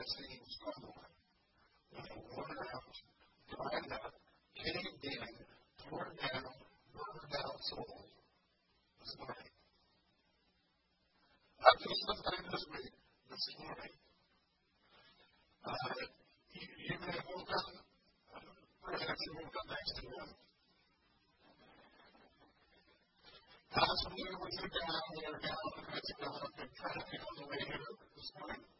as being struggling, with a worn out, dried up, caved in, torn down, burned out soul this morning. Not just sometime this week, this morning. Uh, you, you may have woke up, uh, perhaps you woke up next to him. Possibly was a down there down in Mexico and traffic on the way here this morning.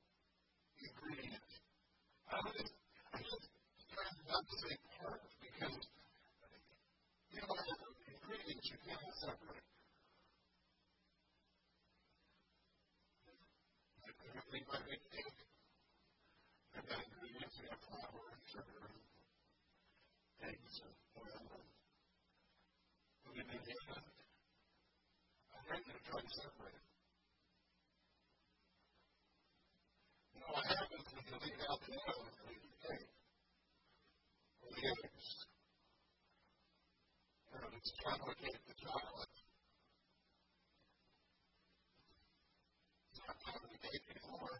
mental ingredient. I just, trying not to say part because you know, ingredients you cannot separate. Everything might be cake. They've ingredients, they have flour and sugar and eggs and oil and what do get? I'm ready to try to separate it. You know what happens when you leave out the oil and leave the cake? Or the eggs? You chocolate the chocolate. It's not chocolate cake anymore.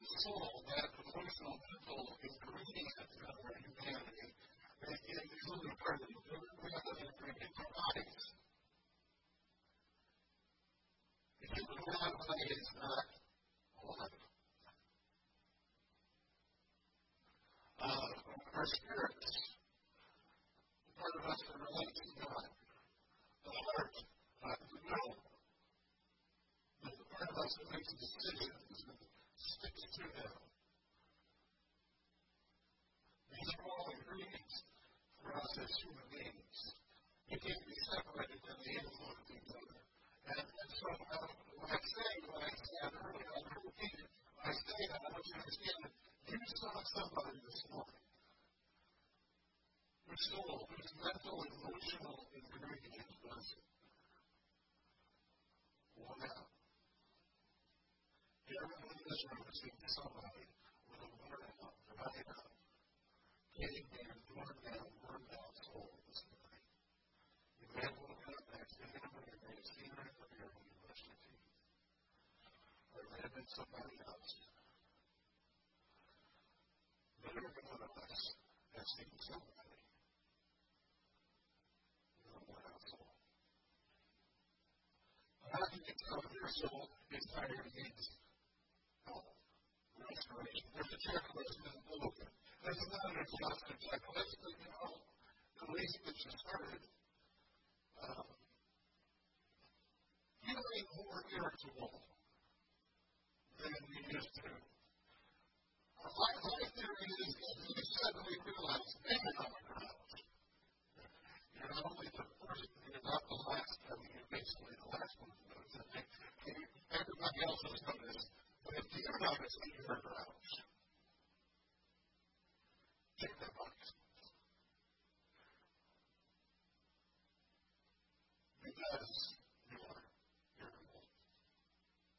The soul, that emotional, mental ingredient of our humanity, is really part of the ingredient of life. If you look at life, it's not life. Uh, our spirits, the part of us that relates to God, the heart, uh, the will, the part of us that makes decisions and sticks to them. These are all ingredients for us as human beings. We can't be separated from the influence of each other. And, and so uh, when I say what I said earlier, I'll repeat it. I say that I want you to understand that you saw somebody this morning whose soul, whose mental, emotional ingredient was worn out. Everyone in this room has seen somebody with a worn out, dried out, down, torn down, burned out soul this morning. You may have woken up next to him or you may have seen. Or it may have been somebody else. But every one of us has seen somebody with a worn out soul. How do you your soul and needs help? Restoration. There's a checklist in the bulletin. There's not an exhaustive checklist, but you know, at least it's you started. Um, feeling more irritable than you used to. My, theory is that you suddenly realize, man, I'm a. You're not only the first, you're not the last, I you're basically the last one to notice it. Everybody else has noticed, but if you're noticing, you're a grouch. Check that box. Because you are irritable.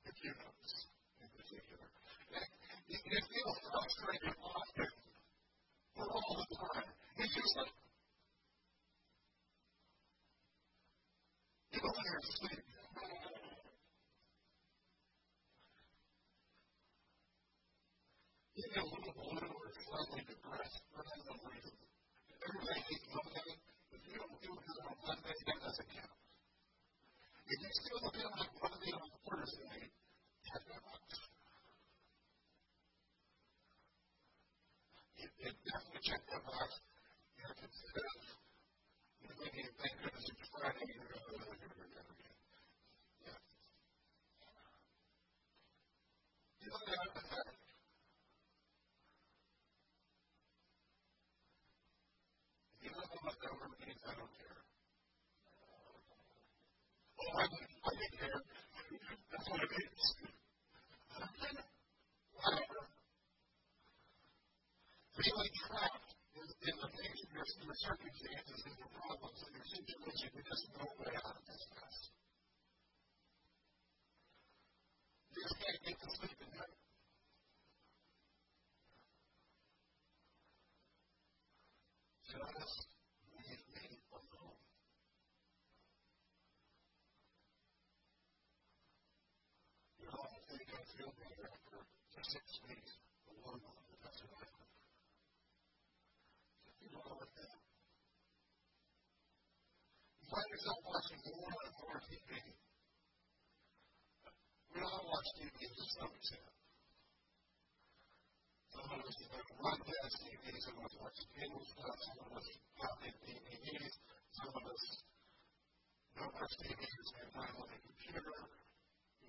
If you notice, in particular. You, you feel frustrated often, or all the time. It's just like, you go in your sleep. You get a little blue or slightly depressed for no reason. Everybody thinks, okay, if you don't feel good on Monday, that doesn't count. If you still feel like Monday on Thursday, check that box. It, it definitely check that box. You know, instead of you know, thinking, thank goodness it's Friday, you're going to go to the again. Find yourself watching more and more TV. We all watch TV to some extent. Some of us have broadcast TV, some of us watch cable stuff, some of us copy DVDs, some of us don't watch TV and spend time on the computer.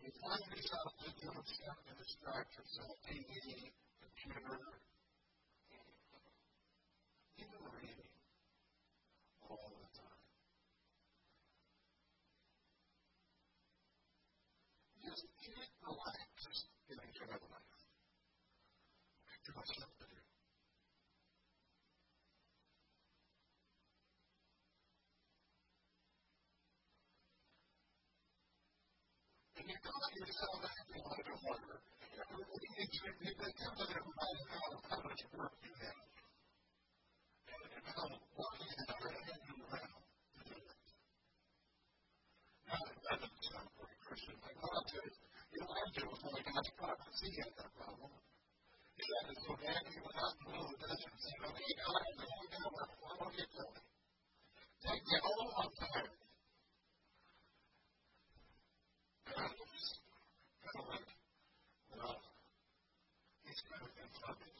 You find yourself doing stuff to distract yourself, TV, computer, even reading. you yourself acting like a wonder, you can tell everybody how, how much work you have. And how lucky and everything you around to do it. Now, that doesn't sound very Christian. Like, well, I'll you, know, I'm doing like God's prophet. He that problem. He had to go back out in the middle desert and no, hey, God, I'm going down. Don't you tell me? Take me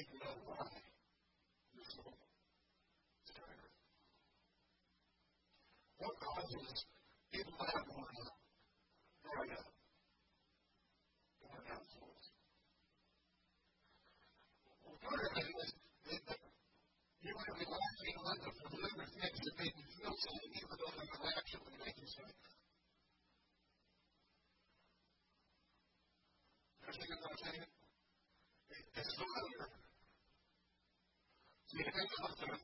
Need know why. What causes people to have worn out? Right up. Worn out souls. Well, part of it is that you might be laughing at the familiar things that make you feel safe, even though they're not actually making you safe. Understand what I'm saying? It's. So you hang on to it,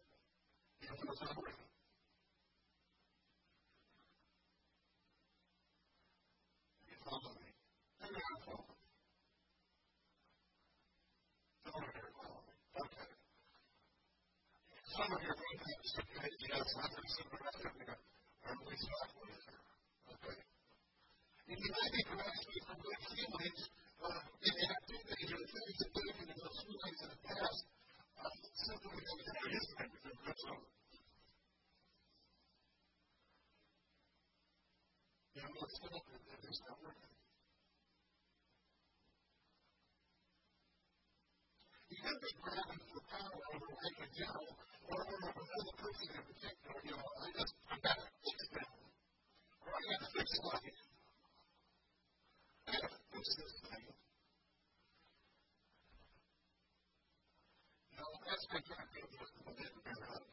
you feel suffering. You follow me. You're not following. Some of you are following. Okay. Some of you are going to have to say, yes, I'm going to sit around and are we softly there? Okay. And you might be grasping from good feelings uh, in activities or things that they've been in those feelings in the past, uh, simply because there is negative good so. You know, it's not that it's not working. You can't be grabbing for power over right in general or over another person in particular. You know, I just, I got to fix them. Or I got to fix life. I got to fix this thing. No, that's not going to be able to get better out.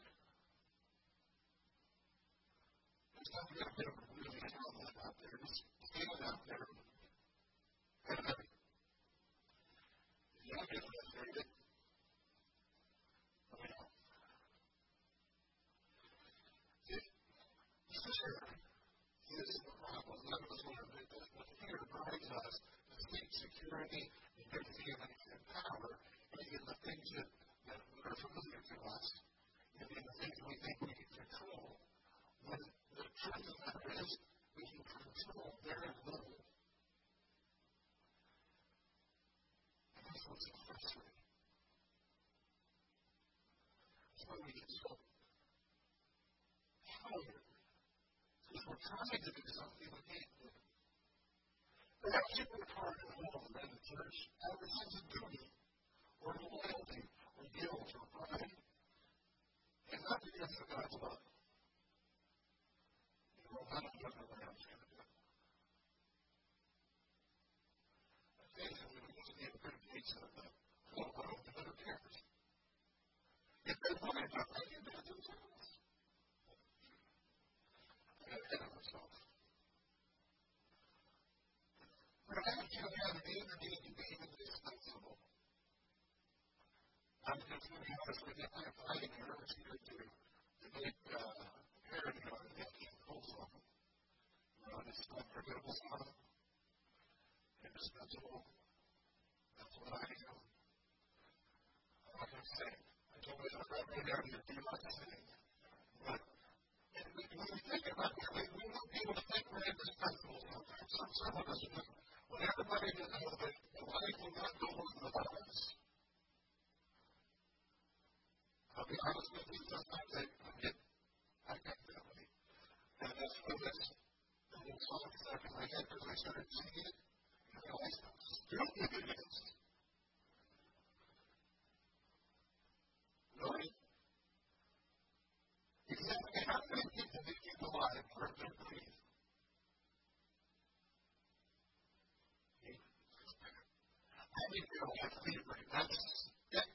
It's not going to be able to really handle that out there. Just stand out there. And, uh, yeah, I get frustrated. I mean, fear is the problem. None of us want to do that. But fear authority, you get feeling and power in the things that, that are familiar to us, and in the things we think we can control. When the truth of the matter is, we can control very little. And that's what's frustrating. That's why we get so tired. Because we're trying to do something we can't do. At home and in the church of a sense of duty, or loyalty, or guilt, or pride, and not because of God's love. You know, I don't know what else going to do. Occasionally, we just need a good piece of the whole world to other cares. If they want to do it, they can do it themselves. I got ahead of myself. But I have to have the energy to be indispensable. I'm just going to be honest with you. I'm fighting an here to, to make uh, parody on the Cole song. You know, this unforgettable song. Indispensable. That's what I am. I'm not going to sing. I told you I'm not going down here. Do not. But when we think about it, we, we want people to think we're indispensable. Some, some of us, everybody will not go us. I'll be honest with you, I. And that's this song stuck in my head because I started singing it. And I realized how stupid is. Really? Exactly how many people did keep alive for their breathe? I think they all have fever. That's it.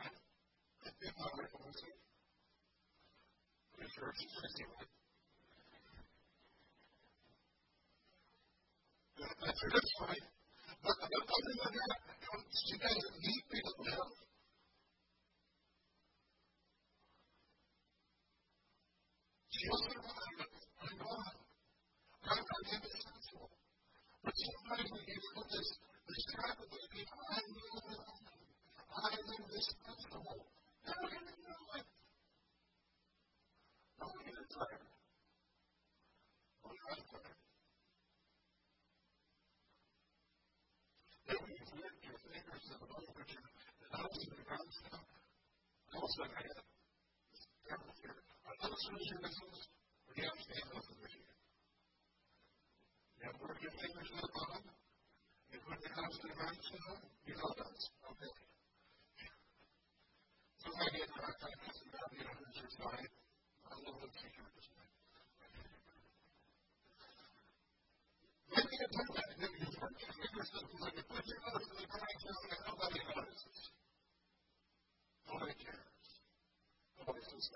I think my wife was pretty sure she's crazy with it. That's her, that's fine. But other than that, she doesn't need me to live. She will survive it. I'm God. I'm not indispensable. But sometimes we get into this, this trap of thinking, I'm the only one. I'm indispensable. How do you know it? Don't get tired. Well, I'm tired. Then when you flip your fingers to the bone, but you're not in the ground now, all of a sudden I had terrible fear. I thought as soon as your missiles, or you understand nothing with you. You have work your fingers to the bone, you put the house to the ground, you know that's okay. So I get hard time asking God, you know, who's your side? I love the teacher this way. Maybe you do that, maybe you work your fingers to the bone, you put your nose to the ground, and nobody notices. Nobody cares. The.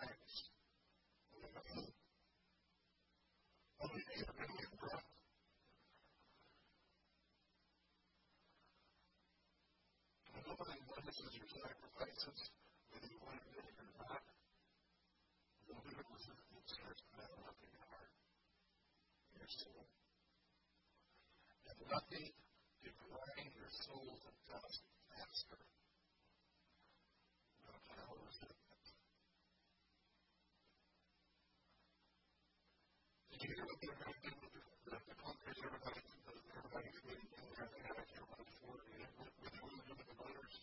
Nobody notices your sacrifices, whether you want to or not. Starts metal up in heart, your soul. And nothing to grind your soul to dust faster. No power of it. Did you hear what they're going to do with the, the concrete everybody, everybody committing and they're going to have everybody for it, and what they're going to do with the voters?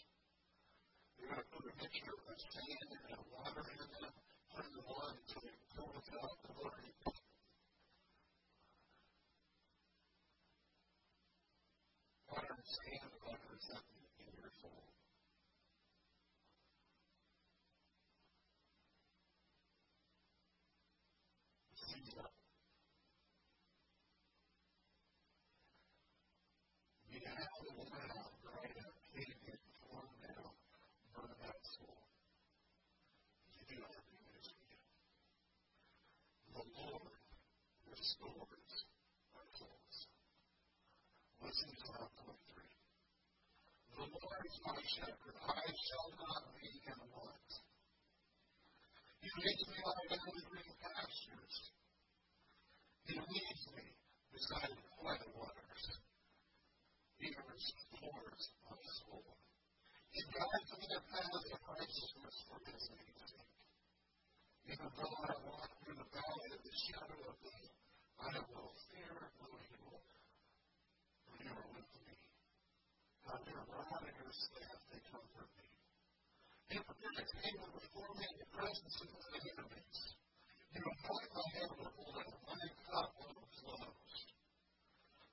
They're going to put a mixture of sand and water in it, put it in one until it cools out the water. Water and sand represent in your soul. Seize up. You have to learn how to grind up, clean it, form down, burn that soul. You do not do this again. The Lord restores our souls. Listen to Psalm 23. The Lord is my shepherd, I shall not be in want. He makes me lie down in green pastures. He leads me beside quiet waters. He restores my soul. He guides me in paths of righteousness for his name's sake. Even though I walk through the valley of the shadow of death, I will fear no evil, for you are with me. How your rod and your staff, they comfort me. You prepare a table before me in the presence of my enemies. You anoint my head with oil, my cup overflows.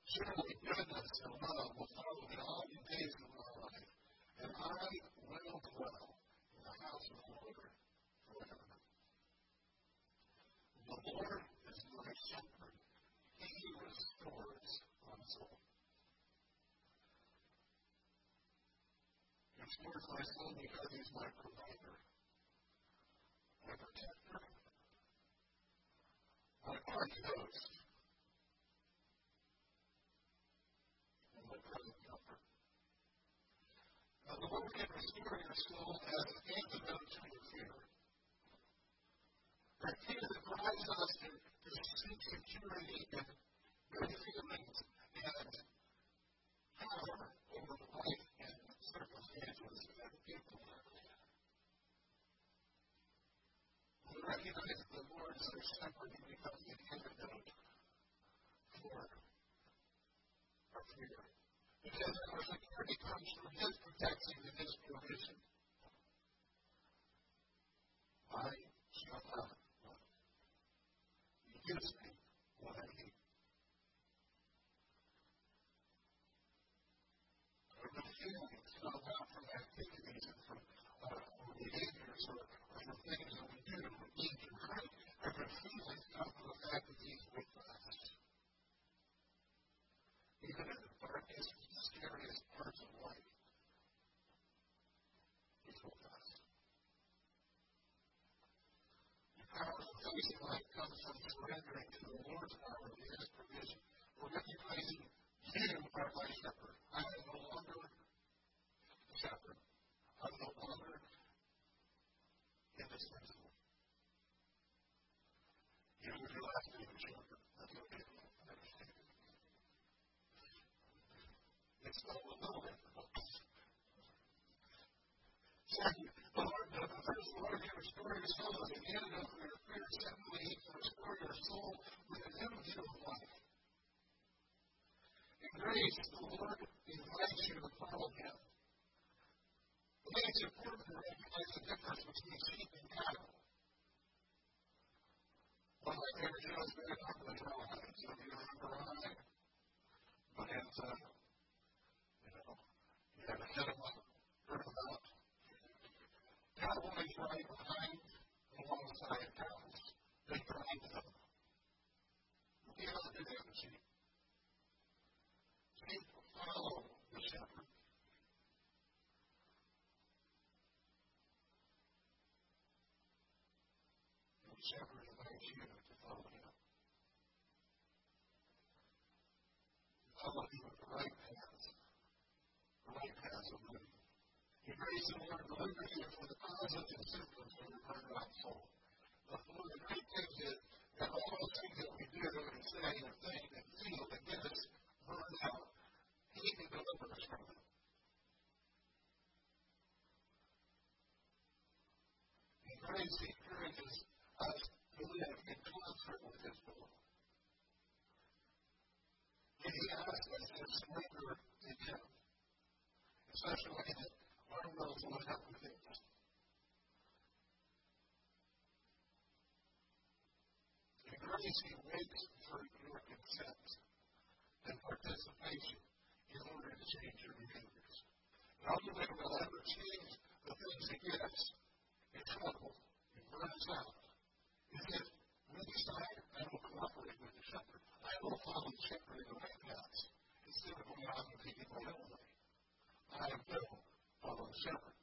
Surely goodness and love will follow me all the days of my life, and I will dwell in the house of the Lord forever. The Lord is my shepherd. He restores my soul. Restores my soul because he's my provider, my protector, my mighty host. the Lord can restore your soul as an antidote to your fear. That fear that drives us to, to seek security and good feelings and power over the life and circumstances of people. We recognize the Lord is our shepherd and becomes the antidote for our fear. Because our security comes from His protection and His provision. I shall not. He gives me what I need. Or the feelings come not from activities and from uh, or behaviors or, or from things that we do or need to right. Or the feelings come from the fact that He's with us. Even in the darkest scariest parts of life. He's with us. The power of facing life comes from surrendering to the Lord's power and His provision. We're recognizing you are my shepherd. I am no longer a shepherd. I'm no longer indispensable. Even if your last name is shepherd, that's okay. It's not a little difficult. Second, the Lord, the first Lord can restore your soul as an antidote for your fear. Secondly, He can restore your soul with an new of life. In grace, the Lord invites you to follow Him. I think it's important to recognize the difference between sheep and cattle. One of my favorite shows growing up was Rawhide. Some of you remember Rawhide? But it's, uh, you know, you have a head of a herd of out. Cattle is right behind alongside cows. They drive them. You don't do that with sheep. Sheep follow the shepherd. And the shepherd invites you to follow him. Follow him with the right paths. The right paths of living. Prays the Lord you from the symptoms of your burned out soul. But one of the great things is that all those things that we do and say and think and feel that get us burned out, He can deliver us from them. In grace, encourages us to live in concert with His will. And He asks us to surrender to Him, especially when our wills line up with His. In grace, waits for your consent and participation in order to change your behaviors. The only we'll ever change the things that get us in trouble and burn us out is if we decide I will cooperate with the shepherd. I will follow the shepherd in the right paths instead of going out and taking my own way. I will follow the shepherd.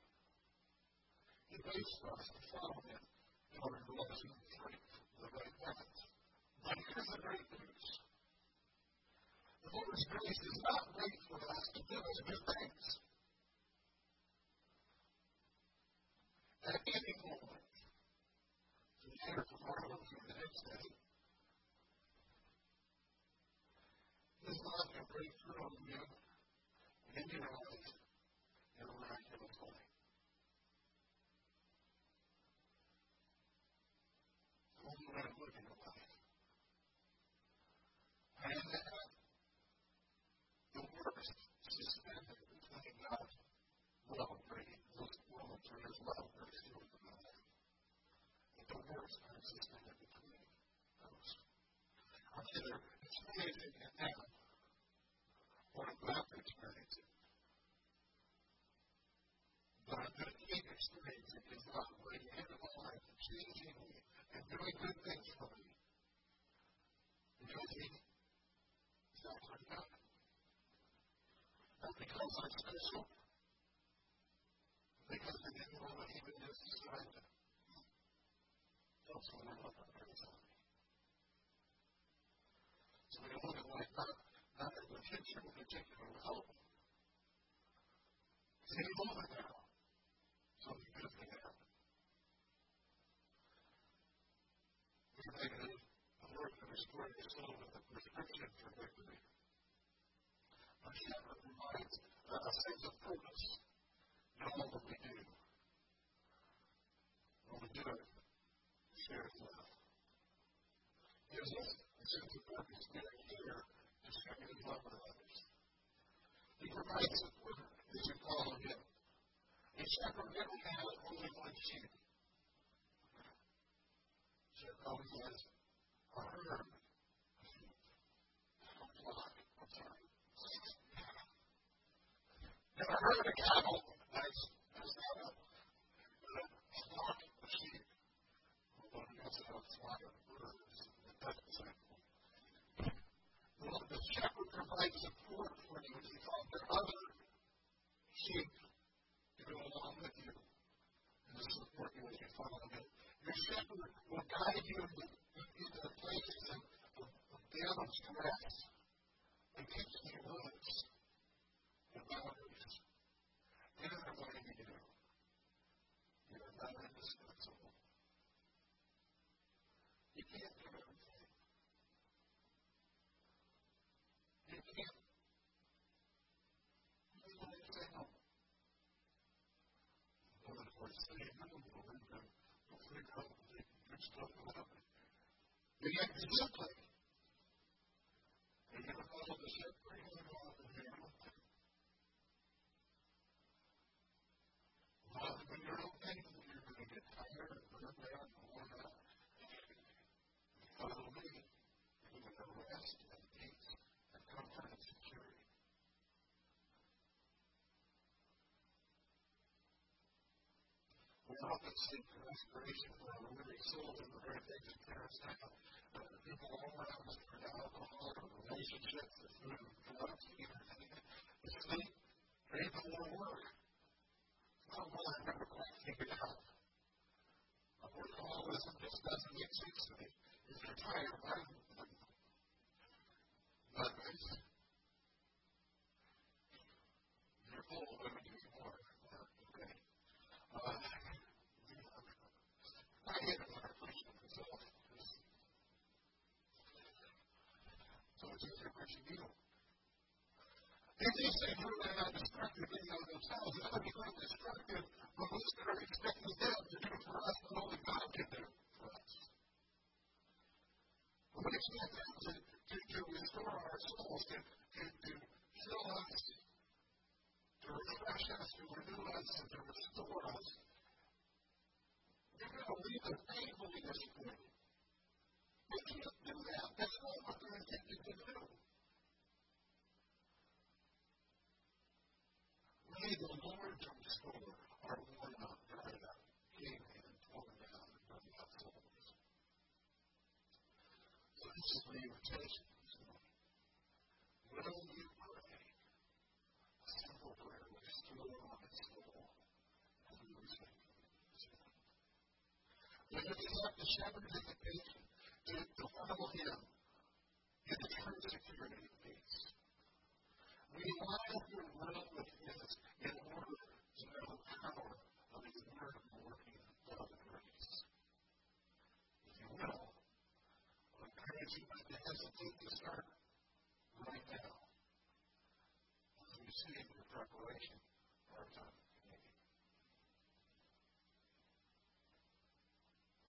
He waits for us to follow him in order to let us straight the right paths. But here's the great news. The Lord's grace does not wait for us to give us good things. At any moment, from here tomorrow through the next day, His love can break through on you in your life in a miraculous way. The only way of living a life. And that the worst suspended between God will bring those will through his love or his healing in my life. But the between those. I'm either experiencing it or I'm about to experience. But I'm going to keep his love bringing into my life changing me and doing good things for me. Because he is done. Not because I'm special, because I didn't want to even just looking for. So we look at like not, not in the future in particular with hope. See, moment now. We a, a work that the soul with a prescription for victory. Our shepherd provides a, a sense of purpose in all that we do. When we do it, share his love. Gives us a sense of purpose, getting here to share his love with others. Provides support as you follow him. A shepherd never has only one sheep. Shepherd always has a herd. A flock, I'm sorry. Never heard of cattle. That's, that's not a, a flock of sheep. Well, I guess a flock of birds. That's the same. Well, the shepherd provides support for you as you follow the other sheep to go along with you and to support you as you follow him. Your shepherd will guide you into, into the places of, of, of balanced rest and teach you limits and boundaries. Here's what I want you to do. You are not indispensable. You can't do everything. You can't. You can't say no. Well, of course, and don't freak out take good stuff without me. You have to simply. You're going to follow the shepherd, you're going to follow the hero. Love when you're okay, you're going to get tired and burned out and worn out. Follow me, you're going to rest and peace and comfort and security. Often seek restoration for our weary souls in the very things that down. Uh, people all around us are alcohol or relationships, or food, drugs, everything. Sleep, or even more work. Not one I've never quite figured out. A workaholism just doesn't make sense to me. If you're tired, why but you're full of energy more. Okay. Uh, I hate it when I question myself. So easier when you do. Say you're not destructive in and of themselves, that would be not destructive, but most are expecting them to do for us what only God can do for us. But we expect them to, to, to restore our souls, to, to, to fill us, to refresh us, to renew us, and to restore us. You're going to leave us painfully way. They can't do that. That's not what they're intended to do. May the Lord restore our worn out, dried out, cave in, torn down, and burned out souls. So this is my invitation this morning. Will you pray a simple prayer to restore my soul and lose faith When you accept the shepherd's invitation to, to follow him in the true security and peace, we your will with his in order to know the power of his word working love and grace. If you will, I not to start right now. As we receive your preparation for our time